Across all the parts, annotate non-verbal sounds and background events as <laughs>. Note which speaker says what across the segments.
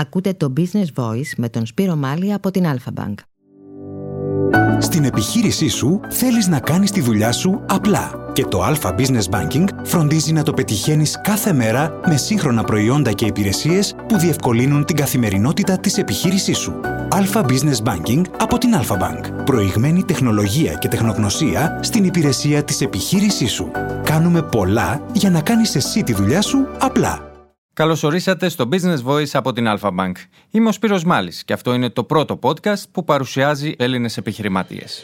Speaker 1: Ακούτε το Business Voice με τον Σπύρο Μάλη από την Alpha Bank.
Speaker 2: Στην επιχείρησή σου θέλεις να κάνεις τη δουλειά σου απλά και το Alpha Business Banking φροντίζει να το πετυχαίνεις κάθε μέρα με σύγχρονα προϊόντα και υπηρεσίες που διευκολύνουν την καθημερινότητα της επιχείρησής σου. Alpha Business Banking από την Alpha Bank. Προηγμένη τεχνολογία και τεχνογνωσία στην υπηρεσία της επιχείρησής σου. Κάνουμε πολλά για να κάνεις εσύ τη δουλειά σου απλά.
Speaker 3: Καλώ ορίσατε στο Business Voice από την Alpha Bank. Είμαι ο Σπύρος Μάλης και αυτό είναι το πρώτο podcast που παρουσιάζει Έλληνες επιχειρηματίες.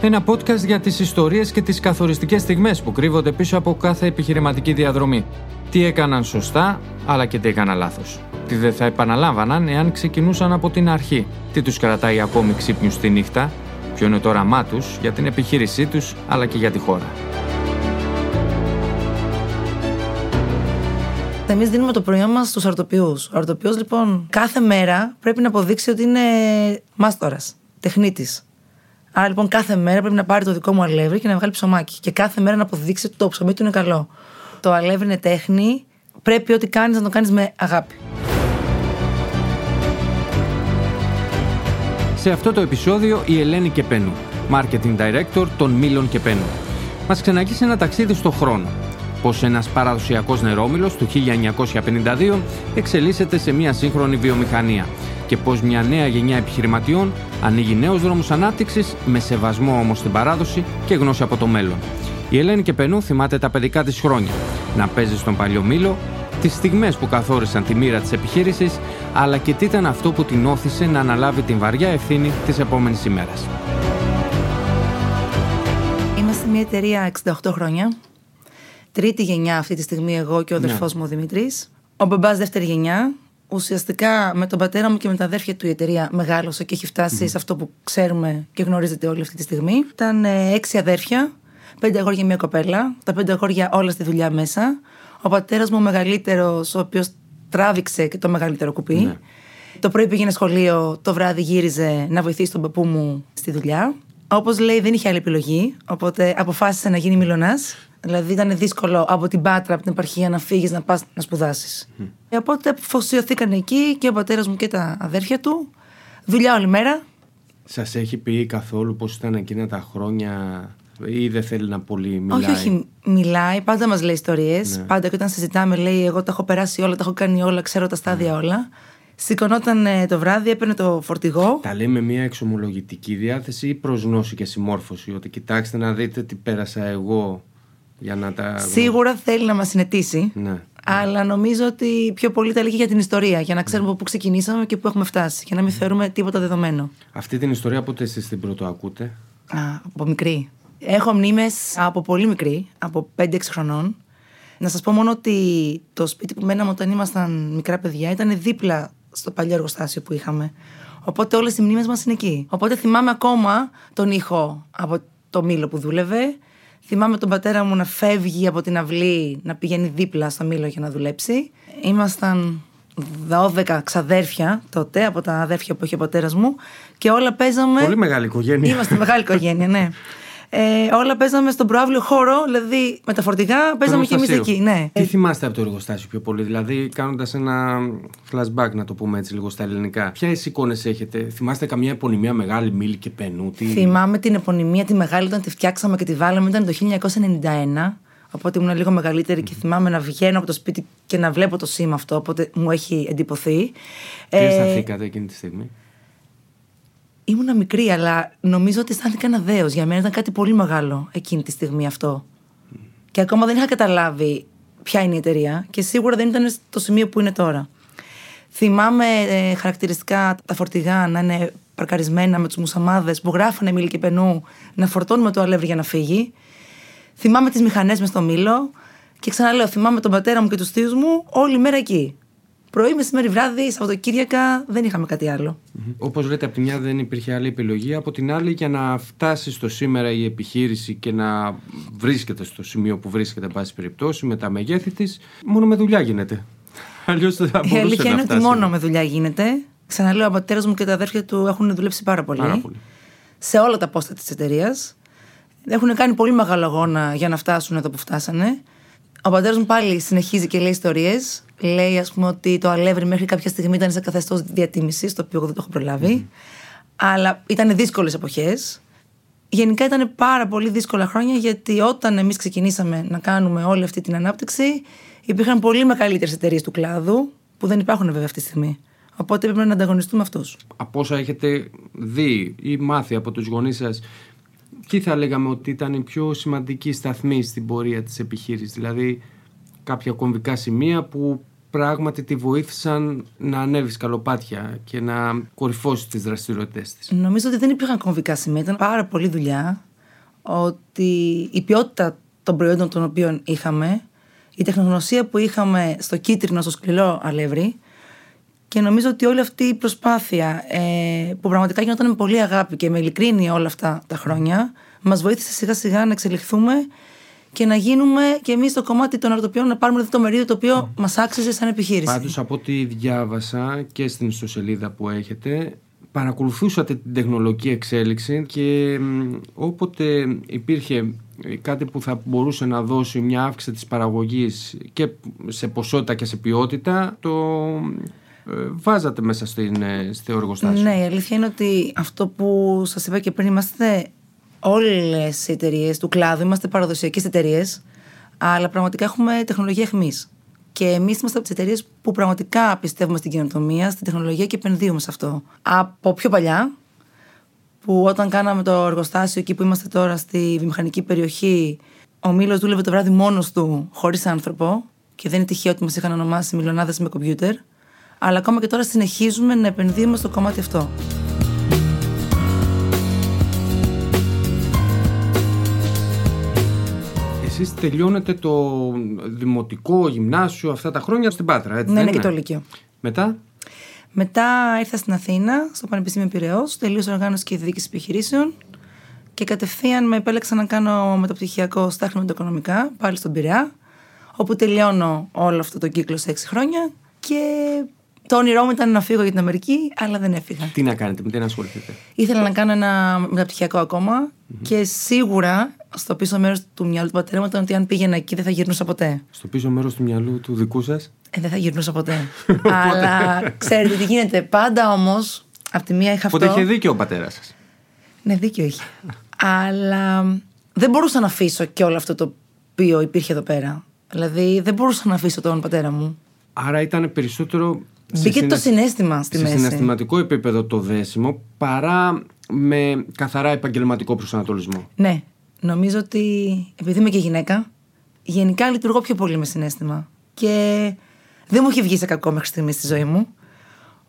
Speaker 3: Ένα podcast για τις ιστορίες και τις καθοριστικές στιγμές που κρύβονται πίσω από κάθε επιχειρηματική διαδρομή. Τι έκαναν σωστά, αλλά και τι έκαναν λάθος. Τι δεν θα επαναλάμβαναν εάν ξεκινούσαν από την αρχή. Τι τους κρατάει ακόμη ξύπνιους τη νύχτα, ποιο είναι το όραμά τους για την επιχείρησή τους, αλλά και για τη χώρα.
Speaker 4: Εμείς δίνουμε το προϊόν μας στους αρτοπιού. Ο αρτοπιό, λοιπόν, κάθε μέρα πρέπει να αποδείξει ότι είναι μάστορας, τεχνίτης. Άρα, λοιπόν, κάθε μέρα πρέπει να πάρει το δικό μου αλεύρι και να βγάλει ψωμάκι. Και κάθε μέρα να αποδείξει ότι το ψωμί του είναι καλό. Το αλεύρι είναι τέχνη. Πρέπει ό,τι κάνεις να το κάνεις με αγάπη.
Speaker 3: Σε αυτό το επεισόδιο η Ελένη Κεπένου, Marketing Director των Μήλων Κεπένου. Μας ξαναγεί ένα ταξίδι στο χρόνο πως ένας παραδοσιακός νερόμυλος του 1952 εξελίσσεται σε μια σύγχρονη βιομηχανία και πως μια νέα γενιά επιχειρηματιών ανοίγει νέους δρόμους ανάπτυξης με σεβασμό όμως στην παράδοση και γνώση από το μέλλον. Η Ελένη Κεπενού θυμάται τα παιδικά της χρόνια, να παίζει στον παλιό μήλο, τις στιγμές που καθόρισαν τη μοίρα της επιχείρησης, αλλά και τι ήταν αυτό που την όθησε να αναλάβει την βαριά ευθύνη της επόμενης ημέρας.
Speaker 4: Είμαστε μια εταιρεία 68 χρόνια τρίτη γενιά αυτή τη στιγμή εγώ και ο αδερφό ναι. μου ο Δημήτρη. Ο μπαμπάς δεύτερη γενιά. Ουσιαστικά με τον πατέρα μου και με τα αδέρφια του η εταιρεία μεγάλωσε και έχει σε αυτό που ξέρουμε και γνωρίζετε όλη αυτή τη στιγμή. Ήταν ε, έξι αδέρφια, πέντε αγόρια μια κοπέλα. Τα πέντε αγόρια όλα στη δουλειά μέσα. Ο πατέρας μου ο μεγαλύτερος, ο οποίος τράβηξε και το μεγαλύτερο κουπί. Ναι. Το πρωί πήγαινε σχολείο, το βράδυ γύριζε να βοηθήσει τον παππού μου στη δουλειά. Όπως λέει, δεν είχε άλλη επιλογή. Οπότε αποφάσισε να γίνει μιλονά. Δηλαδή ήταν δύσκολο από την Πάτρα, από την επαρχία να φύγεις να πας να σπουδάσεις. Mm. Οπότε φωσιωθήκαν εκεί και ο πατέρας μου και τα αδέρφια του. Δουλειά όλη μέρα.
Speaker 3: Σας έχει πει καθόλου πώς ήταν εκείνα τα χρόνια ή δεν θέλει να πολύ μιλάει;
Speaker 4: Όχι, όχι. Μιλάει, πάντα μας λέει ιστορίες. Ναι. Πάντα και όταν συζητάμε, λέει: Εγώ τα έχω περάσει όλα, τα έχω κάνει όλα, ξέρω τα στάδια ναι. όλα. Σηκωνόταν ε, το βράδυ, έπαιρνε το φορτηγό.
Speaker 3: Τα λέει με μια εξομολογητική διάθεση ή προς γνώση και συμμόρφωση. Ότι κοιτάξτε να δείτε τι πέρασα εγώ για να τα...
Speaker 4: Σίγουρα θέλει να μας συνετίσει. Ναι. Αλλά νομίζω ότι πιο πολύ τα λέγει για την ιστορία. Για να ξέρουμε από πού ξεκινήσαμε και πού έχουμε φτάσει. Για να μην θεωρούμε τίποτα δεδομένο.
Speaker 3: Αυτή την ιστορία πότε εσείς την πρώτο ακούτε,
Speaker 4: Α, Από μικρή. Έχω μνήμες από πολύ μικρή, από 5-6 χρονών. Να σας πω μόνο ότι το σπίτι που μέναμε όταν ήμασταν μικρά παιδιά ήταν δίπλα στο παλιό εργοστάσιο που είχαμε. Οπότε όλες οι μνήμες μας είναι εκεί. Οπότε θυμάμαι ακόμα τον ήχο από το μήλο που δούλευε. Θυμάμαι τον πατέρα μου να φεύγει από την αυλή, να πηγαίνει δίπλα στο μήλο για να δουλέψει. Ήμασταν 12 ξαδέρφια τότε από τα αδέρφια που είχε ο πατέρας μου και όλα παίζαμε.
Speaker 3: Πολύ μεγάλη οικογένεια.
Speaker 4: Είμαστε μεγάλη οικογένεια, ναι. <laughs> Ε, όλα παίζαμε στον προάβλιο χώρο, δηλαδή με τα φορτηγά παίζαμε και εμείς εκεί. Ναι.
Speaker 3: Τι θυμάστε από το εργοστάσιο πιο πολύ, δηλαδή κάνοντας ένα flashback, να το πούμε έτσι λίγο στα ελληνικά. Ποιες εικόνες έχετε, θυμάστε καμιά επωνυμία μεγάλη, μίλη και πενού. Τι...
Speaker 4: Θυμάμαι την επωνυμία τη μεγάλη όταν τη φτιάξαμε και τη βάλαμε, ήταν το 1991. Οπότε ήμουν λίγο μεγαλύτερη και θυμάμαι να βγαίνω από το σπίτι και να βλέπω το σήμα αυτό. Οπότε μου έχει εντυπωθεί.
Speaker 3: Τι ε, αισθανθήκατε εκείνη τη στιγμή;
Speaker 4: Ήμουνα μικρή, αλλά νομίζω ότι αισθάνθηκα ένα δέος. Για μένα ήταν κάτι πολύ μεγάλο εκείνη τη στιγμή αυτό. Και ακόμα δεν είχα καταλάβει ποια είναι η εταιρεία και σίγουρα δεν ήταν στο σημείο που είναι τώρα. Θυμάμαι ε, χαρακτηριστικά τα φορτηγά να είναι παρκαρισμένα με τους μουσαμάδες που γράφανε μήλι και πενού να φορτώνουμε το αλεύρι για να φύγει. Θυμάμαι τις μηχανές μες στο μήλο και ξαναλέω, θυμάμαι τον πατέρα μου και τους θείους μου όλη μέρα εκεί. Πρωί, μεσημέρι, βράδυ, Σαββατοκύριακα δεν είχαμε κάτι άλλο.
Speaker 3: Mm-hmm. Όπως λέτε, από τη μια δεν υπήρχε άλλη επιλογή. Από την άλλη, για να φτάσει στο σήμερα η επιχείρηση και να βρίσκεται στο σημείο που βρίσκεται, εν πάση περιπτώσει, με τα μεγέθη της, μόνο με δουλειά γίνεται. <laughs> Αλλιώς δεν θα μπορούσε
Speaker 4: Η αλήθεια είναι ότι μόνο με δουλειά γίνεται. Ξαναλέω, ο πατέρα μου και τα αδέρφια του έχουν δουλέψει πάρα πολύ. Πάρα πολύ. Σε όλα τα πόστα της εταιρείας. Έχουν κάνει πολύ μεγάλο αγώνα για να φτάσουν εδώ που φτάσανε. Ο πατέρας μου πάλι συνεχίζει και λέει ιστορίες. Λέει, ας πούμε, ότι το αλεύρι μέχρι κάποια στιγμή ήταν σε καθεστώς διατίμησης, το οποίο εγώ δεν το έχω προλάβει. Αλλά ήταν δύσκολες εποχές. Γενικά ήταν πάρα πολύ δύσκολα χρόνια γιατί όταν εμείς ξεκινήσαμε να κάνουμε όλη αυτή την ανάπτυξη, υπήρχαν πολύ μεγαλύτερες εταιρείες του κλάδου που δεν υπάρχουν βέβαια αυτή τη στιγμή. Οπότε έπρεπε να ανταγωνιστούμε αυτούς.
Speaker 3: Από όσα έχετε δει ή μάθει από τους γονείς σας, ποιοι θα λέγαμε ότι ήταν οι πιο σημαντικοί σταθμοί στην πορεία της επιχείρησης, δηλαδή κάποια κομβικά σημεία που πράγματι τη βοήθησαν να ανέβεις σκαλοπάτια και να κορυφώσεις τις δραστηριότητες της.
Speaker 4: Νομίζω ότι δεν υπήρχαν κομβικά σημεία. Ήταν πάρα πολλή δουλειά. Ότι η ποιότητα των προϊόντων των οποίων είχαμε, η τεχνογνωσία που είχαμε στο κίτρινο, στο σκληρό αλεύρι, και νομίζω ότι όλη αυτή η προσπάθεια ε, που πραγματικά γινόταν με πολύ αγάπη και με ειλικρίνη όλα αυτά τα χρόνια, μας βοήθησε σιγά σιγά να εξελιχθούμε και να γίνουμε και εμείς το κομμάτι των αρτοπιών να πάρουμε αυτό το μερίδιο το οποίο mm. μας άξιζε σαν επιχείρηση.
Speaker 3: Πάντως, από ό,τι διάβασα και στην ιστοσελίδα που έχετε, παρακολουθούσατε την τεχνολογική εξέλιξη και όποτε υπήρχε κάτι που θα μπορούσε να δώσει μια αύξηση της παραγωγής και σε ποσότητα και σε ποιότητα, το ε, βάζατε μέσα στην, ε, στο εργοστάσιο.
Speaker 4: Ναι, η αλήθεια είναι ότι αυτό που σας είπα και πριν είμαστε όλες οι εταιρείες του κλάδου, είμαστε παραδοσιακές εταιρείες, αλλά πραγματικά έχουμε τεχνολογία αιχμή. Και εμείς είμαστε από τις εταιρείες που πραγματικά πιστεύουμε στην καινοτομία, στην τεχνολογία και επενδύουμε σε αυτό. Από πιο παλιά, που όταν κάναμε το εργοστάσιο εκεί που είμαστε τώρα στη βιομηχανική περιοχή, ο Μήλος δούλευε το βράδυ μόνος του, χωρίς άνθρωπο. Και δεν είναι τυχαίο ότι μας είχαν ονομάσει μιλονάδε με κομπιούτερ. Αλλά ακόμα και τώρα συνεχίζουμε να επενδύουμε στο κομμάτι αυτό.
Speaker 3: Εσείς τελειώνετε το δημοτικό γυμνάσιο αυτά τα χρόνια στην Πάτρα, έτσι
Speaker 4: Ναι, είναι και το Λύκειο.
Speaker 3: Μετά;
Speaker 4: Μετά ήρθα στην Αθήνα, στο Πανεπιστήμιο Πυραιός, τελείωσα οργάνωση και διοίκηση επιχειρήσεων και κατευθείαν με επέλεξα να κάνω μεταπτυχιακό στα χρηματοοικονομικά, πάλι στον Πειραιά, όπου τελειώνω όλο αυτό το κύκλο σε έξι χρόνια και το όνειρό μου ήταν να φύγω για την Αμερική, αλλά δεν έφυγα.
Speaker 3: Τι να κάνετε, με τι να ασχοληθείτε;
Speaker 4: Ήθελα να κάνω ένα μεταπτυχιακό ακόμα και σίγουρα στο πίσω μέρος του μυαλού του πατέρα μου ήταν ότι αν πήγαινα εκεί δεν θα γυρνούσα ποτέ.
Speaker 3: Στο πίσω μέρος του μυαλού του δικού σας;
Speaker 4: Ε, δεν θα γυρνούσα ποτέ. <laughs> αλλά ξέρετε τι γίνεται. Πάντα όμως, από τη μία είχα αυτό.
Speaker 3: Οπότε είχε δίκιο ο πατέρας σας.
Speaker 4: Ναι, δίκιο είχε. αλλά δεν μπορούσα να αφήσω και όλο αυτό το οποίο υπήρχε εδώ πέρα. Δηλαδή δεν μπορούσα να αφήσω τον πατέρα μου.
Speaker 3: Άρα ήταν περισσότερο
Speaker 4: Μπήκε το συνέστημα στη
Speaker 3: σε
Speaker 4: μέση.
Speaker 3: συναισθηματικό επίπεδο το δέσιμο παρά με καθαρά επαγγελματικό προσανατολισμό.
Speaker 4: Ναι. Νομίζω ότι επειδή είμαι και γυναίκα, γενικά λειτουργώ πιο πολύ με συνέστημα. Και δεν μου έχει βγει σε κακό μέχρι στιγμής στη ζωή μου.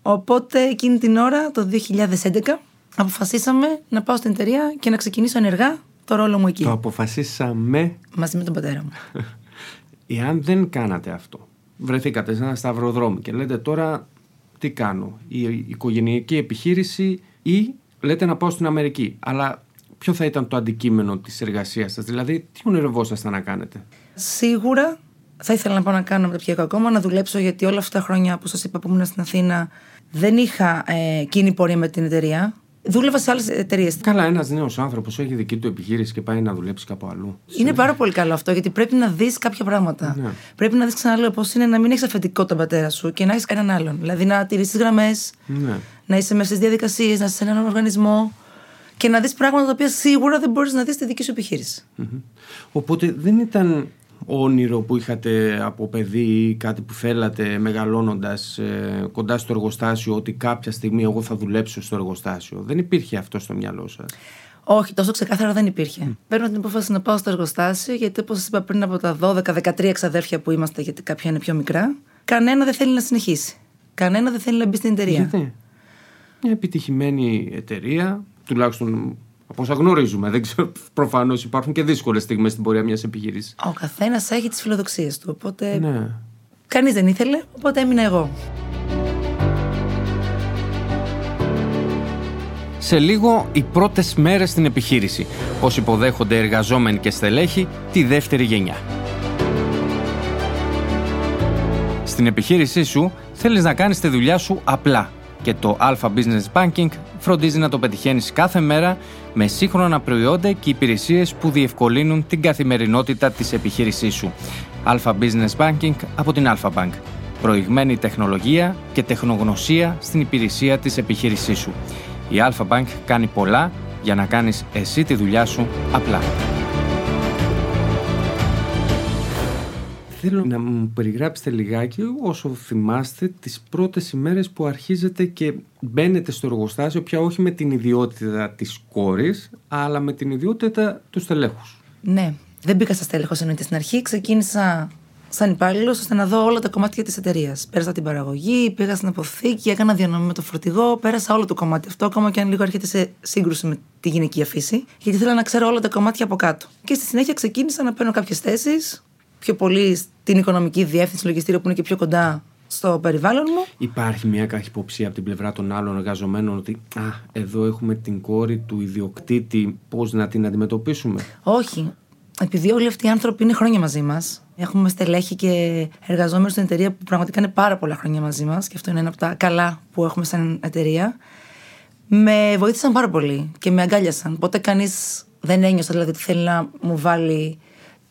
Speaker 4: Οπότε εκείνη την ώρα, το 2011, αποφασίσαμε να πάω στην εταιρεία και να ξεκινήσω ενεργά το ρόλο μου εκεί.
Speaker 3: Το αποφασίσαμε.
Speaker 4: Μαζί με τον πατέρα μου. <laughs>
Speaker 3: Εάν δεν κάνατε αυτό, βρεθήκατε σε ένα σταυροδρόμι και λέτε τώρα τι κάνω, η οικογενειακή επιχείρηση ή λέτε να πάω στην Αμερική. Αλλά ποιο θα ήταν το αντικείμενο της εργασίας σας, δηλαδή τι ονειρευόσασταν να κάνετε;
Speaker 4: Σίγουρα θα ήθελα να πάω να κάνω μεταπτυχιακό ακόμα, να δουλέψω γιατί όλα αυτά τα χρόνια που σας είπα που ήμουν στην Αθήνα δεν είχα ε, κοινή πορεία με την εταιρεία. Δούλευα σε άλλες εταιρείες.
Speaker 3: Καλά, ένας νέος άνθρωπος έχει δική του επιχείρηση και πάει να δουλέψει κάπου αλλού.
Speaker 4: Είναι πάρα πολύ καλό αυτό γιατί πρέπει να δεις κάποια πράγματα.
Speaker 3: Ναι.
Speaker 4: Πρέπει να δεις ξαναλέω πώς είναι να μην έχεις αφεντικό τον πατέρα σου και να έχεις έναν άλλον. Δηλαδή να τηρήσεις τις γραμμές,
Speaker 3: Ναι.
Speaker 4: να είσαι μέσα στις διαδικασίες, να είσαι σε έναν οργανισμό και να δεις πράγματα τα οποία σίγουρα δεν μπορείς να δεις στη δική σου επιχείρηση.
Speaker 3: Μμμ. Οπότε δεν ήταν όνειρο που είχατε από παιδί ή κάτι που θέλατε μεγαλώνοντας ε, κοντά στο εργοστάσιο ότι κάποια στιγμή εγώ θα δουλέψω στο εργοστάσιο. Δεν υπήρχε αυτό στο μυαλό σας;
Speaker 4: Όχι, τόσο ξεκάθαρα δεν υπήρχε. Παίρνω την απόφαση να πάω στο εργοστάσιο, γιατί όπως σας είπα πριν από τα 12-13 εξαδέρφια που είμαστε, γιατί κάποια είναι πιο μικρά, κανένα δεν θέλει να συνεχίσει. Κανένα δεν θέλει να μπει στην εταιρεία.
Speaker 3: Γιατί; Μια επιτυχημένη εταιρεία, τουλάχιστον από όσα γνωρίζουμε, δεν ξέρω, προφανώς υπάρχουν και δύσκολες στιγμές στην πορεία μιας επιχείρησης.
Speaker 4: Ο καθένας έχει τις φιλοδοξίες του. Οπότε
Speaker 3: Ναι.
Speaker 4: κανείς δεν ήθελε, οπότε έμεινα εγώ.
Speaker 3: Σε λίγο οι πρώτες μέρες στην επιχείρηση, πώς υποδέχονται εργαζόμενοι και στελέχη τη δεύτερη γενιά. Στην επιχείρησή σου θέλεις να κάνεις τη δουλειά σου απλά και το Alpha Business Banking φροντίζει να το πετυχαίνεις κάθε μέρα με σύγχρονα προϊόντα και υπηρεσίες που διευκολύνουν την καθημερινότητα της επιχείρησής σου. Alpha Business Banking από την Alpha Bank. Προηγμένη τεχνολογία και τεχνογνωσία στην υπηρεσία της επιχείρησής σου. Η Alpha Bank κάνει πολλά για να κάνεις εσύ τη δουλειά σου απλά. Θέλω να μου περιγράψετε λιγάκι όσο θυμάστε τις πρώτες ημέρες που αρχίζετε και μπαίνετε στο εργοστάσιο πια όχι με την ιδιότητα της κόρης αλλά με την ιδιότητα του στελέχους.
Speaker 4: Ναι, δεν μπήκα στα στέλεχος εννοείται στην αρχή. Ξεκίνησα σαν υπάλληλος ώστε να δω όλα τα κομμάτια της εταιρείας. Πέρασα την παραγωγή, πήγα στην αποθήκη, έκανα διανομή με το φορτηγό, πέρασα όλο το κομμάτι αυτό, ακόμα και αν λίγο έρχεται σε σύγκρουση με τη γυναικεία φύση, γιατί ήθελα να ξέρω όλα τα κομμάτια από κάτω. Και στη συνέχεια ξεκίνησα να παίρνω κάποιες θέσεις, πιο πολύ στην οικονομική διεύθυνση λογιστήριο που είναι και πιο κοντά στο περιβάλλον μου.
Speaker 3: Υπάρχει μια καχυποψία από την πλευρά των άλλων εργαζομένων ότι α, εδώ έχουμε την κόρη του ιδιοκτήτη, πώς να την αντιμετωπίσουμε;
Speaker 4: Όχι. Επειδή όλοι αυτοί οι άνθρωποι είναι χρόνια μαζί μας, έχουμε στελέχη και εργαζόμενους στην εταιρεία που πραγματικά είναι πάρα πολλά χρόνια μαζί μας, και αυτό είναι ένα από τα καλά που έχουμε σαν εταιρεία. Με βοήθησαν πάρα πολύ και με αγκάλιασαν. Ποτέ κανείς δεν ένιωσε δηλαδή ότι θέλει να μου βάλει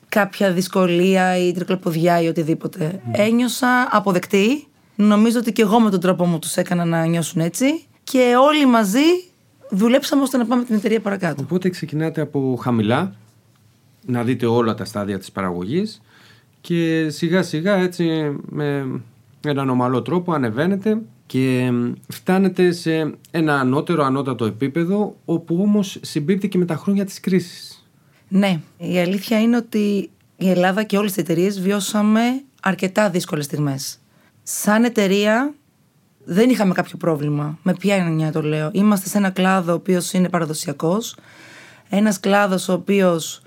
Speaker 4: κάποια δυσκολία ή τρικλοποδιά ή οτιδήποτε. Ένιωσα αποδεκτή. Νομίζω ότι και εγώ με τον τρόπο μου τους έκανα να νιώσουν έτσι. Και όλοι μαζί δουλέψαμε ώστε να πάμε την εταιρεία παρακάτω.
Speaker 3: Οπότε ξεκινάτε από χαμηλά, να δείτε όλα τα στάδια της παραγωγής και σιγά σιγά έτσι με έναν ομαλό τρόπο ανεβαίνετε και φτάνετε σε ένα ανώτερο ανώτατο επίπεδο όπου όμως συμπίπτει και με τα χρόνια της κρίσης.
Speaker 4: Ναι, η αλήθεια είναι ότι η Ελλάδα και όλες οι εταιρείες βιώσαμε αρκετά δύσκολες στιγμές. Σαν εταιρεία δεν είχαμε κάποιο πρόβλημα. Με ποια έννοια το λέω. Είμαστε σε ένα κλάδο ο οποίος είναι παραδοσιακός. Ένας κλάδος ο οποίος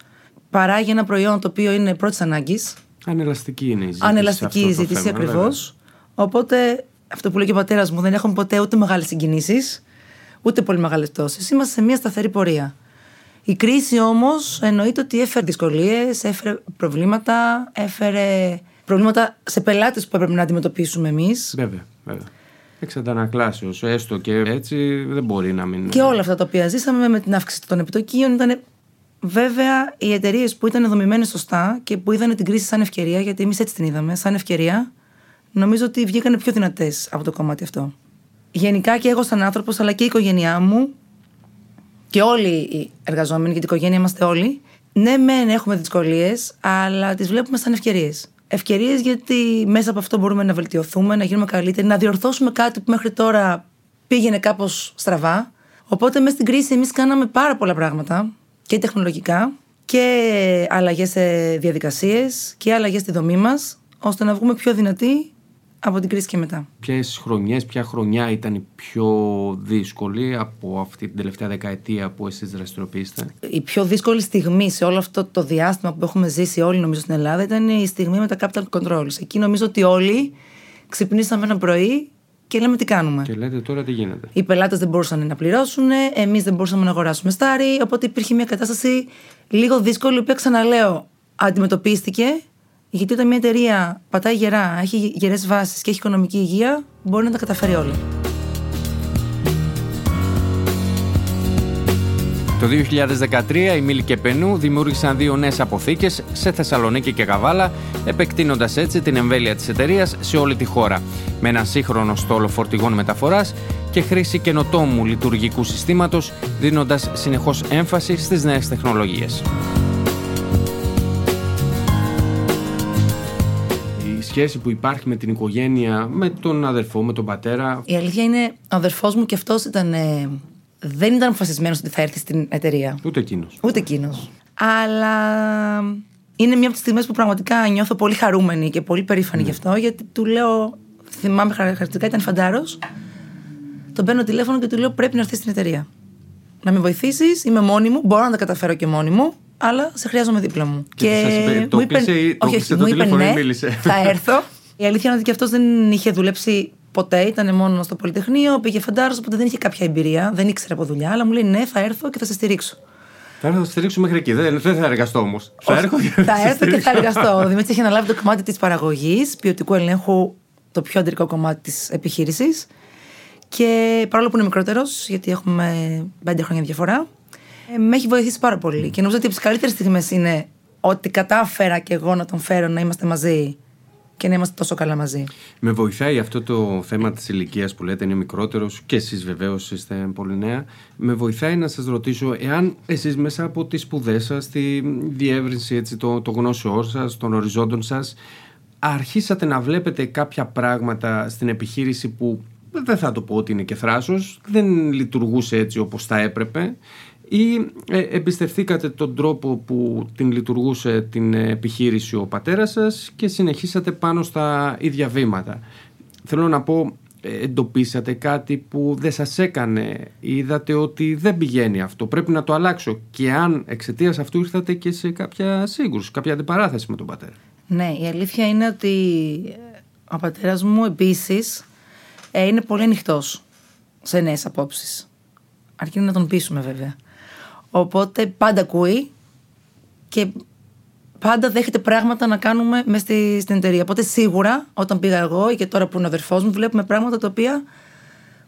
Speaker 4: παράγει ένα προϊόν το οποίο είναι πρώτης ανάγκης.
Speaker 3: Ανελαστική είναι η ζήτηση.
Speaker 4: Ανελαστική η ζήτηση ακριβώς. Οπότε αυτό που λέει και ο πατέρας μου, δεν έχουμε ποτέ ούτε μεγάλες συγκινήσεις, ούτε πολύ μεγάλες πτώσει. Είμαστε σε μια σταθερή πορεία. Η κρίση όμως εννοείται ότι έφερε δυσκολίες, έφερε προβλήματα, έφερε προβλήματα σε πελάτες που έπρεπε να αντιμετωπίσουμε εμείς.
Speaker 3: Βέβαια, βέβαια. Εξ αντανακλάσεω, έστω και έτσι δεν μπορεί να μην.
Speaker 4: Και όλα αυτά τα οποία ζήσαμε με την αύξηση των επιτοκίων ήταν Βέβαια, οι εταιρείες που ήταν δομημένες σωστά και που είδαν την κρίση σαν ευκαιρία, γιατί εμείς έτσι την είδαμε, σαν ευκαιρία, νομίζω ότι βγήκαν πιο δυνατές από το κομμάτι αυτό. Γενικά και εγώ, σαν άνθρωπος, αλλά και η οικογένειά μου και όλοι οι εργαζόμενοι, γιατί η οικογένεια είμαστε όλοι, ναι, μεν έχουμε δυσκολίες, αλλά τις βλέπουμε σαν ευκαιρίες. Ευκαιρίες γιατί μέσα από αυτό μπορούμε να βελτιωθούμε, να γίνουμε καλύτεροι, να διορθώσουμε κάτι που μέχρι τώρα πήγαινε κάπως στραβά. Οπότε, μέσα στην κρίση, εμείς κάναμε πάρα πολλά πράγματα και τεχνολογικά και αλλαγές σε διαδικασίες και αλλαγές στη δομή μας, ώστε να βγούμε πιο δυνατοί από την κρίση και μετά.
Speaker 3: Ποιες χρονιές, ποια χρονιά ήταν η πιο δύσκολη από αυτή την τελευταία δεκαετία που εσείς δραστηριοποιήσετε.
Speaker 4: Η πιο δύσκολη στιγμή σε όλο αυτό το διάστημα που έχουμε ζήσει όλοι νομίζω στην Ελλάδα ήταν η στιγμή με τα capital controls. Εκεί νομίζω ότι όλοι ξυπνήσαμε ένα πρωί και λέμε τι κάνουμε;
Speaker 3: Και λέτε τώρα τι γίνεται;
Speaker 4: Οι πελάτες δεν μπορούσαν να πληρώσουν, εμείς δεν μπορούσαμε να αγοράσουμε στάρι. Οπότε υπήρχε μια κατάσταση λίγο δύσκολη, η οποία ξαναλέω αντιμετωπίστηκε. Γιατί όταν μια εταιρεία πατάει γερά, έχει γερές βάσεις και έχει οικονομική υγεία, μπορεί να τα καταφέρει όλα.
Speaker 3: Το 2013 οι Μίλη και Πενού δημιούργησαν δύο νέες αποθήκες σε Θεσσαλονίκη και Καβάλα, επεκτείνοντας έτσι την εμβέλεια της εταιρείας σε όλη τη χώρα, με ένα σύγχρονο στόλο φορτηγών μεταφοράς και χρήση καινοτόμου λειτουργικού συστήματος, δίνοντας συνεχώς έμφαση στις νέες τεχνολογίες. Σχέση που υπάρχει με την οικογένεια, με τον αδερφό, με τον πατέρα.
Speaker 4: Η αλήθεια είναι, ο αδερφός μου και αυτός ήταν ε, δεν ήταν αποφασισμένος ότι θα έρθει στην εταιρεία.
Speaker 3: Ούτε εκείνος.
Speaker 4: Ούτε εκείνος. Αλλά είναι μια από τις στιγμές που πραγματικά νιώθω πολύ χαρούμενη και πολύ περήφανη mm. γι' αυτό, γιατί του λέω. Θυμάμαι χαρακτηριστικά, ήταν φαντάρος. Τον παίρνω τηλέφωνο και του λέω: Πρέπει να έρθεις στην εταιρεία. Να με βοηθήσεις, είμαι μόνη μου, μπορώ να τα καταφέρω και μόνη μου, αλλά σε χρειάζομαι δίπλα μου.
Speaker 3: Και, και το μου είπε, ή το, όχι, όχι, το
Speaker 4: είπε,
Speaker 3: ναι,
Speaker 4: θα έρθω. Η αλήθεια είναι ότι και αυτός δεν είχε δουλέψει ποτέ, ήταν μόνο στο Πολυτεχνείο, πήγε φαντάρος, οπότε δεν είχε κάποια εμπειρία, δεν ήξερε από δουλειά, αλλά μου λέει ναι, θα έρθω και θα σε στηρίξω.
Speaker 3: Θα έρθω να σε στηρίξω μέχρι εκεί. Δεν, δεν θα εργαστώ όμως. Θα, έρθω και
Speaker 4: θα, θα έρθω και θα εργαστώ. Ο <laughs> Δημήτρης έχει αναλάβει το κομμάτι της παραγωγής, ποιοτικού ελέγχου, το πιο αντρικό κομμάτι της επιχείρησης. Και παρόλο που είναι μικρότερος, γιατί έχουμε πέντε χρόνια διαφορά, ε, με έχει βοηθήσει πάρα πολύ. Και νομίζω ότι από τις καλύτερες στιγμές είναι ότι κατάφερα και εγώ να τον φέρω να είμαστε μαζί και να είμαστε τόσο καλά μαζί.
Speaker 3: Με βοηθάει αυτό το θέμα της ηλικίας που λέτε είναι μικρότερος και εσείς βεβαίως είστε πολύ νέα. Με βοηθάει να σας ρωτήσω εάν εσείς μέσα από τις σπουδές σας, τη διεύρυνση έτσι, το, το γνώσεώ σας, των οριζόντων σας αρχίσατε να βλέπετε κάποια πράγματα στην επιχείρηση που δεν θα το πω ότι είναι και θράσος, δεν λειτουργούσε έτσι όπως θα έπρεπε ή ε, εμπιστευθήκατε τον τρόπο που την λειτουργούσε την επιχείρηση ο πατέρας σας και συνεχίσατε πάνω στα ίδια βήματα; Θέλω να πω, ε, εντοπίσατε κάτι που δεν σας έκανε, είδατε ότι δεν πηγαίνει αυτό, πρέπει να το αλλάξω; Και αν εξαιτίας αυτού ήρθατε και σε κάποια σύγκρουση, κάποια αντιπαράθεση με τον πατέρα;
Speaker 4: Ναι, η αλήθεια είναι ότι ο πατέρας μου επίσης ε, είναι πολύ ανοιχτός σε νέες απόψεις. Αρκεί να τον πείσουμε βέβαια. Οπότε πάντα ακούει και πάντα δέχεται πράγματα να κάνουμε μέσα στη, στην εταιρεία. Οπότε σίγουρα όταν πήγα εγώ και τώρα που είναι ο αδερφός μου, βλέπουμε πράγματα τα οποία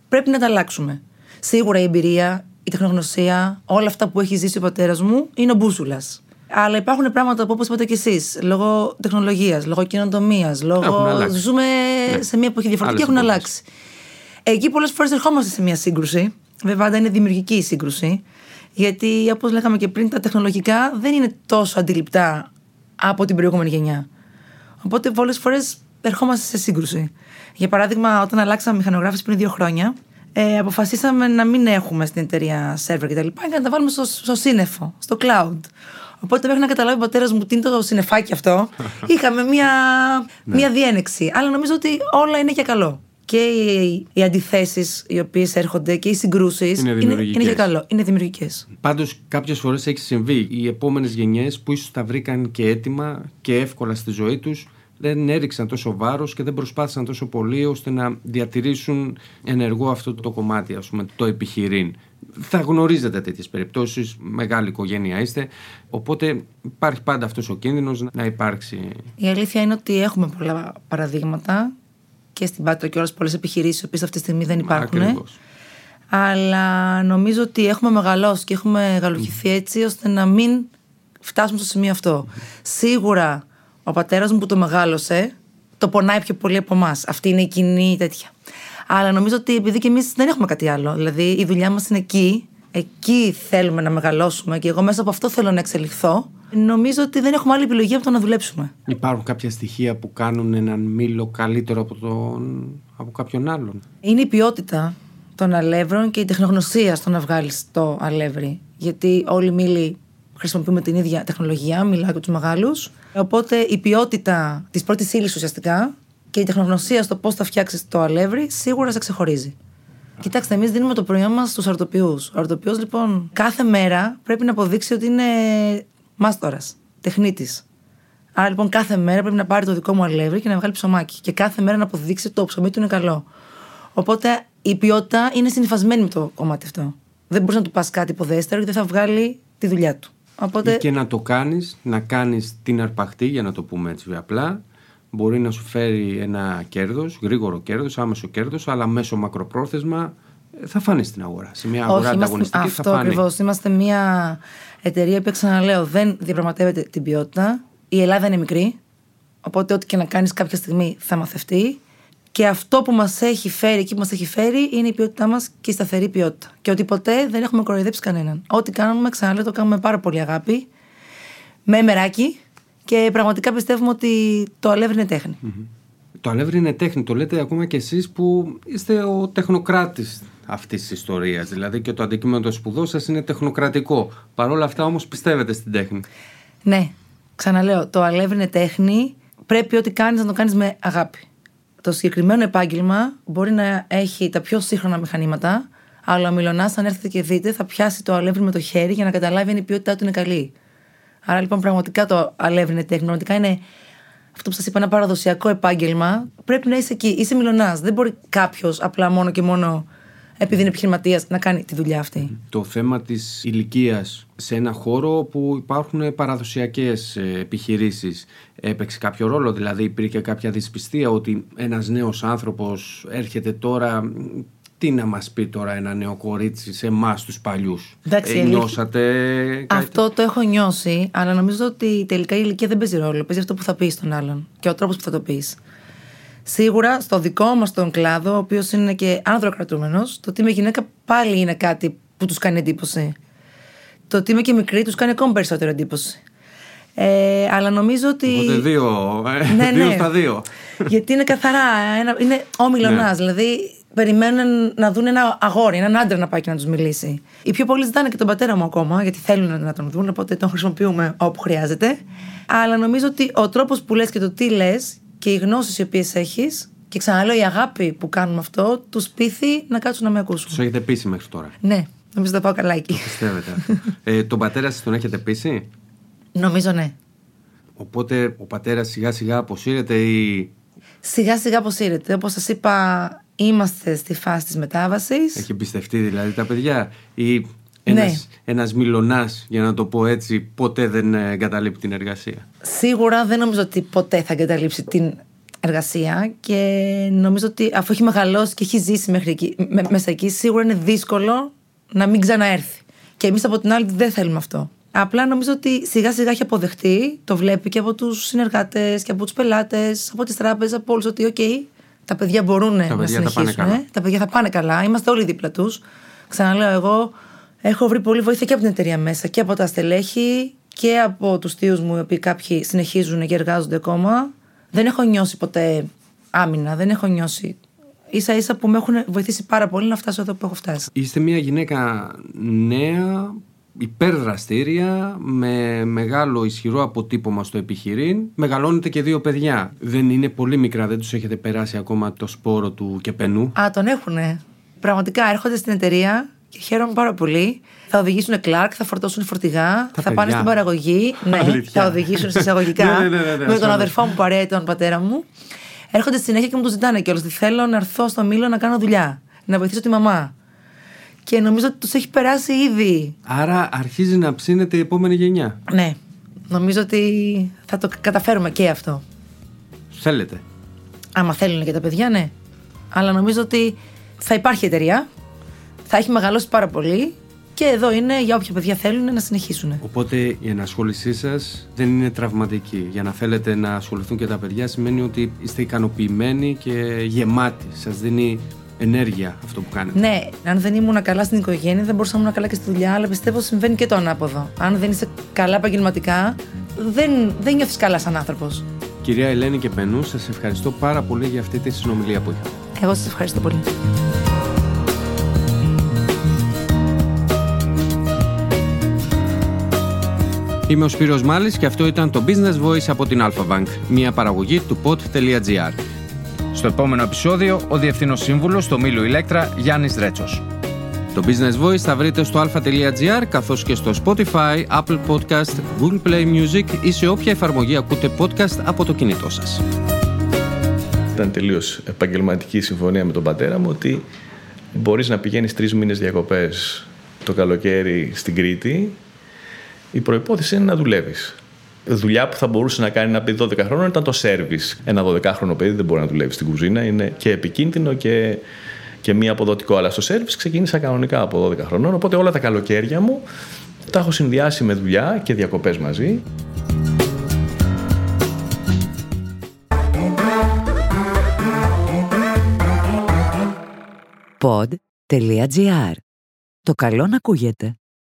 Speaker 4: πρέπει να τα αλλάξουμε. Σίγουρα η εμπειρία, η τεχνογνωσία, όλα αυτά που έχει ζήσει ο πατέρας μου είναι ο μπούσουλας. Αλλά υπάρχουν πράγματα που, όπως είπατε και εσείς, λόγω τεχνολογίας, λόγω κοινοτομία, λόγω. Ζούμε ναι. σε μια εποχή διαφορετική και έχουν αλλάξει. Εκεί πολλές φορές ερχόμαστε σε μια σύγκρουση. Βέβαια, είναι δημιουργική η σύγκρουση. Γιατί, όπως λέγαμε και πριν, τα τεχνολογικά δεν είναι τόσο αντιληπτά από την προηγούμενη γενιά. Οπότε, πολλές φορές ερχόμαστε σε σύγκρουση. Για παράδειγμα, όταν αλλάξαμε μηχανογράφηση πριν δύο χρόνια, ε, αποφασίσαμε να μην έχουμε στην εταιρεία server κτλ. Και, και να τα βάλουμε στο, στο σύννεφο, στο cloud. Οπότε μέχρι να καταλάβει ο πατέρας μου τι είναι το συνεφάκι αυτό, <laughs> είχαμε μία, ναι. μία διένεξη. Αλλά νομίζω ότι όλα είναι για καλό και οι, οι αντιθέσεις οι οποίες έρχονται και οι συγκρούσεις
Speaker 3: είναι, είναι,
Speaker 4: είναι για καλό. Είναι δημιουργικές.
Speaker 3: Πάντως, κάποιες φορές έχει συμβεί οι επόμενες γενιές που ίσως τα βρήκαν και έτοιμα και εύκολα στη ζωή τους δεν έριξαν τόσο βάρος και δεν προσπάθησαν τόσο πολύ ώστε να διατηρήσουν ενεργό αυτό το κομμάτι, ας πούμε, το επιχειρήν. Θα γνωρίζετε τέτοιες περιπτώσεις, μεγάλη οικογένεια είστε. Οπότε υπάρχει πάντα αυτός ο κίνδυνος να υπάρξει.
Speaker 4: Η αλήθεια είναι ότι έχουμε πολλά παραδείγματα και στην Πάτρο και όλες πολλές επιχειρήσεις, οι οποίες αυτή τη στιγμή δεν υπάρχουν. Ακριβώς. Αλλά νομίζω ότι έχουμε μεγαλώσει και έχουμε γαλουχηθεί έτσι ώστε να μην φτάσουμε στο σημείο αυτό. Σίγουρα ο πατέρας μου που το μεγάλωσε το πονάει πιο πολύ από εμάς. Αυτή είναι η κοινή τέτοια. Αλλά νομίζω ότι επειδή και εμείς δεν έχουμε κάτι άλλο. Δηλαδή η δουλειά μας είναι εκεί. Εκεί θέλουμε να μεγαλώσουμε και εγώ μέσα από αυτό θέλω να εξελιχθώ νομίζω ότι δεν έχουμε άλλη επιλογή από το να δουλέψουμε.
Speaker 3: Υπάρχουν κάποια στοιχεία που κάνουν έναν μήλο καλύτερο από, τον, από κάποιον άλλον;
Speaker 4: Είναι η ποιότητα των αλεύρων και η τεχνογνωσία στο να βγάλεις το αλεύρι. Γιατί όλοι οι μήλοι χρησιμοποιούμε την ίδια τεχνολογία, μιλάω για τους μεγάλους. Οπότε η ποιότητα της πρώτης ύλης ουσιαστικά και η τεχνογνωσία στο πώς θα φτιάξεις το αλεύρι σίγουρα σε ξεχωρίζει. Κοιτάξτε, εμείς δίνουμε το προϊόν μας στους αρτοποιούς. Ο αρτοποιός, λοιπόν, κάθε μέρα πρέπει να αποδείξει ότι είναι μάστορας, τεχνίτης. Άρα λοιπόν κάθε μέρα πρέπει να πάρει το δικό μου αλεύρι και να βγάλει ψωμάκι. Και κάθε μέρα να αποδείξει ότι το ψωμί του είναι καλό. Οπότε η ποιότητα είναι συνυφασμένη με το κομμάτι αυτό. Δεν μπορείς να του πας κάτι υποδέστερο γιατί δεν θα βγάλει τη δουλειά του. Οπότε...
Speaker 3: Και να το κάνεις, να κάνεις την αρπαχτή, για να το πούμε έτσι απλά, μπορεί να σου φέρει ένα κέρδος, γρήγορο κέρδος, άμεσο κέρδος, αλλά μέσω μακροπρόθεσμα θα φανεί στην αγορά. Σε μια αγορά Όχι, ανταγωνιστική
Speaker 4: αυτό θα φανεί. ακριβώς. Είμαστε μια εταιρεία που ξαναλέω δεν διαπραγματεύεται την ποιότητα. Η Ελλάδα είναι μικρή. Οπότε ό,τι και να κάνεις κάποια στιγμή θα μαθευτεί. Και αυτό που μας έχει φέρει, εκεί που μας έχει φέρει, είναι η ποιότητά μας και η σταθερή ποιότητα. Και ότι ποτέ δεν έχουμε κοροϊδέψει κανέναν. Ό,τι κάνουμε, ξαναλέω, το κάνουμε με πάρα πολύ αγάπη. Με μεράκι. Και πραγματικά πιστεύουμε ότι το αλεύρι είναι τέχνη. Mm-hmm.
Speaker 3: Το αλεύρι είναι τέχνη. Το λέτε ακόμα και εσείς που είστε ο τεχνοκράτης αυτής της ιστορίας. Δηλαδή και το αντικείμενο των σπουδών σας είναι τεχνοκρατικό. Παρ' όλα αυτά όμως πιστεύετε στην τέχνη.
Speaker 4: Ναι. Ξαναλέω, το αλεύρι είναι τέχνη. Πρέπει ό,τι κάνεις να το κάνεις με αγάπη. Το συγκεκριμένο επάγγελμα μπορεί να έχει τα πιο σύγχρονα μηχανήματα, αλλά ο Μιλονάς, αν έρθετε και δείτε, θα πιάσει το αλεύρι με το χέρι για να καταλάβει αν η ποιότητά του είναι καλή. Άρα λοιπόν πραγματικά το αλεύρι είναι τέχνη. Πραγματικά είναι αυτό που σας είπα, ένα παραδοσιακό επάγγελμα. Πρέπει να είσαι εκεί. Είσαι Μιλονά. Δεν μπορεί κάποιος απλά μόνο και μόνο επειδή είναι επιχειρηματίας, να κάνει τη δουλειά αυτή.
Speaker 3: Το θέμα της ηλικίας σε ένα χώρο που υπάρχουν παραδοσιακές ε, επιχειρήσεις έπαιξε κάποιο ρόλο; Δηλαδή, υπήρχε κάποια δυσπιστία ότι ένας νέος άνθρωπος έρχεται τώρα. Τι να μας πει τώρα ένα νέο κορίτσι σε εμάς τους παλιούς;
Speaker 4: Εντάξει,
Speaker 3: ε,
Speaker 4: η
Speaker 3: νιώσατε κάτι;
Speaker 4: Αυτό το έχω νιώσει, αλλά νομίζω ότι τελικά η ηλικία δεν παίζει ρόλο. Παίζει αυτό που θα πεις στον άλλον και ο τρόπος που θα το πεις. Σίγουρα στο δικό μας τον κλάδο, ο οποίος είναι και άνδροκρατούμενος, το ότι είμαι γυναίκα πάλι είναι κάτι που τους κάνει εντύπωση. Το ότι είμαι και μικρή τους κάνει ακόμη περισσότερο εντύπωση. Ε, αλλά νομίζω ότι.
Speaker 3: Οπότε δύο, ε,
Speaker 4: Ναι,
Speaker 3: δύο
Speaker 4: ναι.
Speaker 3: στα δύο.
Speaker 4: Γιατί είναι καθαρά. Ένα, είναι όμιλονά.
Speaker 3: Ναι.
Speaker 4: Δηλαδή, περιμένουν να δουν ένα αγόρι, έναν άντρα να πάει και να τους μιλήσει. Οι πιο πολλοί ζητάνε και τον πατέρα μου ακόμα, γιατί θέλουν να τον δουν, οπότε τον χρησιμοποιούμε όπου χρειάζεται. Αλλά νομίζω ότι ο τρόπος που λες και το τι λες και οι γνώσεις οι οποίες έχεις, και ξαναλέω η αγάπη που κάνουν αυτό, τους πείθει να κάτσουν να με ακούσουν.
Speaker 3: Τους έχετε πείσει μέχρι τώρα.
Speaker 4: Ναι, νομίζω θα πάω καλά εκεί.
Speaker 3: Πιστεύετε αυτό. <laughs> ε, τον πατέρα σας τον έχετε πείσει;
Speaker 4: νομίζω ναι.
Speaker 3: Οπότε ο πατέρας σιγά σιγά αποσύρεται ή
Speaker 4: Σιγά σιγά αποσύρεται. Όπως σας είπα, είμαστε στη φάση της μετάβασης.
Speaker 3: έχει εμπιστευτεί δηλαδή τα παιδιά ή ένας,
Speaker 4: Ναι.
Speaker 3: ένας μυλωνάς, για να το πω έτσι, ποτέ δεν ε, εγκαταλείπει την εργασία;
Speaker 4: Σίγουρα δεν νομίζω ότι ποτέ θα εγκαταλείψει την εργασία και νομίζω ότι αφού έχει μεγαλώσει και έχει ζήσει μέχρι εκεί, με- μέσα εκεί, σίγουρα είναι δύσκολο να μην ξαναέρθει. Και εμείς από την άλλη δεν θέλουμε αυτό. Απλά νομίζω ότι σιγά σιγά έχει αποδεχτεί, το βλέπει και από τους συνεργάτες και από τους πελάτες, από τις τράπεζες, από όλους ότι, οκ, τα παιδιά μπορούν να
Speaker 3: παιδιά θα πάνε
Speaker 4: συνεχίσουν.
Speaker 3: καλά.
Speaker 4: Τα παιδιά θα πάνε καλά. Είμαστε όλοι δίπλα τους. Ξαναλέω, εγώ έχω βρει πολύ βοήθεια και από την εταιρεία μέσα και από τα στελέχη και από τους θείους μου, οι οποίοι κάποιοι συνεχίζουν και εργάζονται ακόμα. Δεν έχω νιώσει ποτέ άμυνα, δεν έχω νιώσει. σα ίσα που με έχουν βοηθήσει πάρα πολύ να φτάσω εδώ που έχω φτάσει.
Speaker 3: Είστε μια γυναίκα νέα, υπερδραστήρια, με μεγάλο ισχυρό αποτύπωμα στο επιχειρήν. Μεγαλώνετε και δύο παιδιά. Δεν είναι πολύ μικρά, δεν τους έχετε περάσει ακόμα το σπόρο του κεπενού.
Speaker 4: Α, τον έχουνε. Πραγματικά έρχονται στην εταιρεία και χαίρομαι πάρα πολύ. Θα οδηγήσουν κλάρκ, θα φορτώσουν φορτηγά, θα πάνε
Speaker 3: παιδιά.
Speaker 4: στην παραγωγή. <laughs> ναι,
Speaker 3: Αλήθεια.
Speaker 4: θα οδηγήσουν σε εισαγωγικά. <laughs>
Speaker 3: Ναι, ναι, ναι, ναι,
Speaker 4: με τον
Speaker 3: ασφαλώς.
Speaker 4: αδερφό μου παρέα ή τον πατέρα μου. Έρχονται στη συνέχεια και μου το ζητάνε κιόλας. ότι Θέλω να έρθω στο μήλο να κάνω δουλειά. Να βοηθήσω τη μαμά. Και νομίζω ότι τους έχει περάσει ήδη.
Speaker 3: Άρα αρχίζει να ψήνεται η επόμενη γενιά.
Speaker 4: Ναι. Νομίζω ότι θα το καταφέρουμε και αυτό.
Speaker 3: Θέλετε.
Speaker 4: Άμα θέλουν και τα παιδιά, ναι. Αλλά νομίζω ότι θα υπάρχει εταιρεία, θα έχει μεγαλώσει πάρα πολύ και εδώ είναι για όποια παιδιά θέλουν να συνεχίσουν.
Speaker 3: Οπότε η ενασχόλησή σας δεν είναι τραυματική. Για να θέλετε να ασχοληθούν και τα παιδιά σημαίνει ότι είστε ικανοποιημένοι και γεμάτοι. Σας δίνει ενέργεια αυτό που κάνετε.
Speaker 4: Ναι, αν δεν ήμουν καλά στην οικογένεια, δεν μπορούσα να ήμουν καλά και στη δουλειά, αλλά πιστεύω ότι συμβαίνει και το ανάποδο. Αν δεν είσαι καλά επαγγελματικά, δεν, δεν νιώθεις καλά σαν άνθρωπος.
Speaker 3: Κυρία Ελένη και Πενού, σας ευχαριστώ πάρα πολύ για αυτή τη συνομιλία που είχαμε.
Speaker 4: Εγώ σας ευχαριστώ πολύ.
Speaker 3: Είμαι ο Σπύρος Μάλης και αυτό ήταν το Business Voice από την Alpha Bank, μια παραγωγή του pod.gr. Στο επόμενο επεισόδιο, ο Διευθύνος Σύμβουλος στο Μήλο Ηλέκτρα, Γιάννης Δρέτσος. Το Business Voice θα βρείτε στο alpha.gr καθώς και στο Spotify, Apple Podcast, Google Play Music ή σε όποια εφαρμογή ακούτε podcast από το κινητό σας.
Speaker 5: Ήταν τελείως επαγγελματική συμφωνία με τον πατέρα μου ότι μπορείς να πηγαίνεις τρεις μήνες διακοπές το καλοκαίρι στην Κρήτη. Η προπόθεση είναι να δουλεύεις. Δουλειά που θα μπορούσε να κάνει ένα παιδί 12 χρόνων ήταν το σερβις. Ένα 12χρονο παιδί δεν μπορεί να δουλεύει στην κουζίνα. Είναι και επικίνδυνο και, και μη αποδοτικό. Αλλά στο σερβις ξεκίνησα κανονικά από 12 χρονών. Οπότε όλα τα καλοκαίρια μου τα έχω συνδυάσει με δουλειά και διακοπές μαζί.
Speaker 6: Pod.gr. Το καλό να ακούγεται.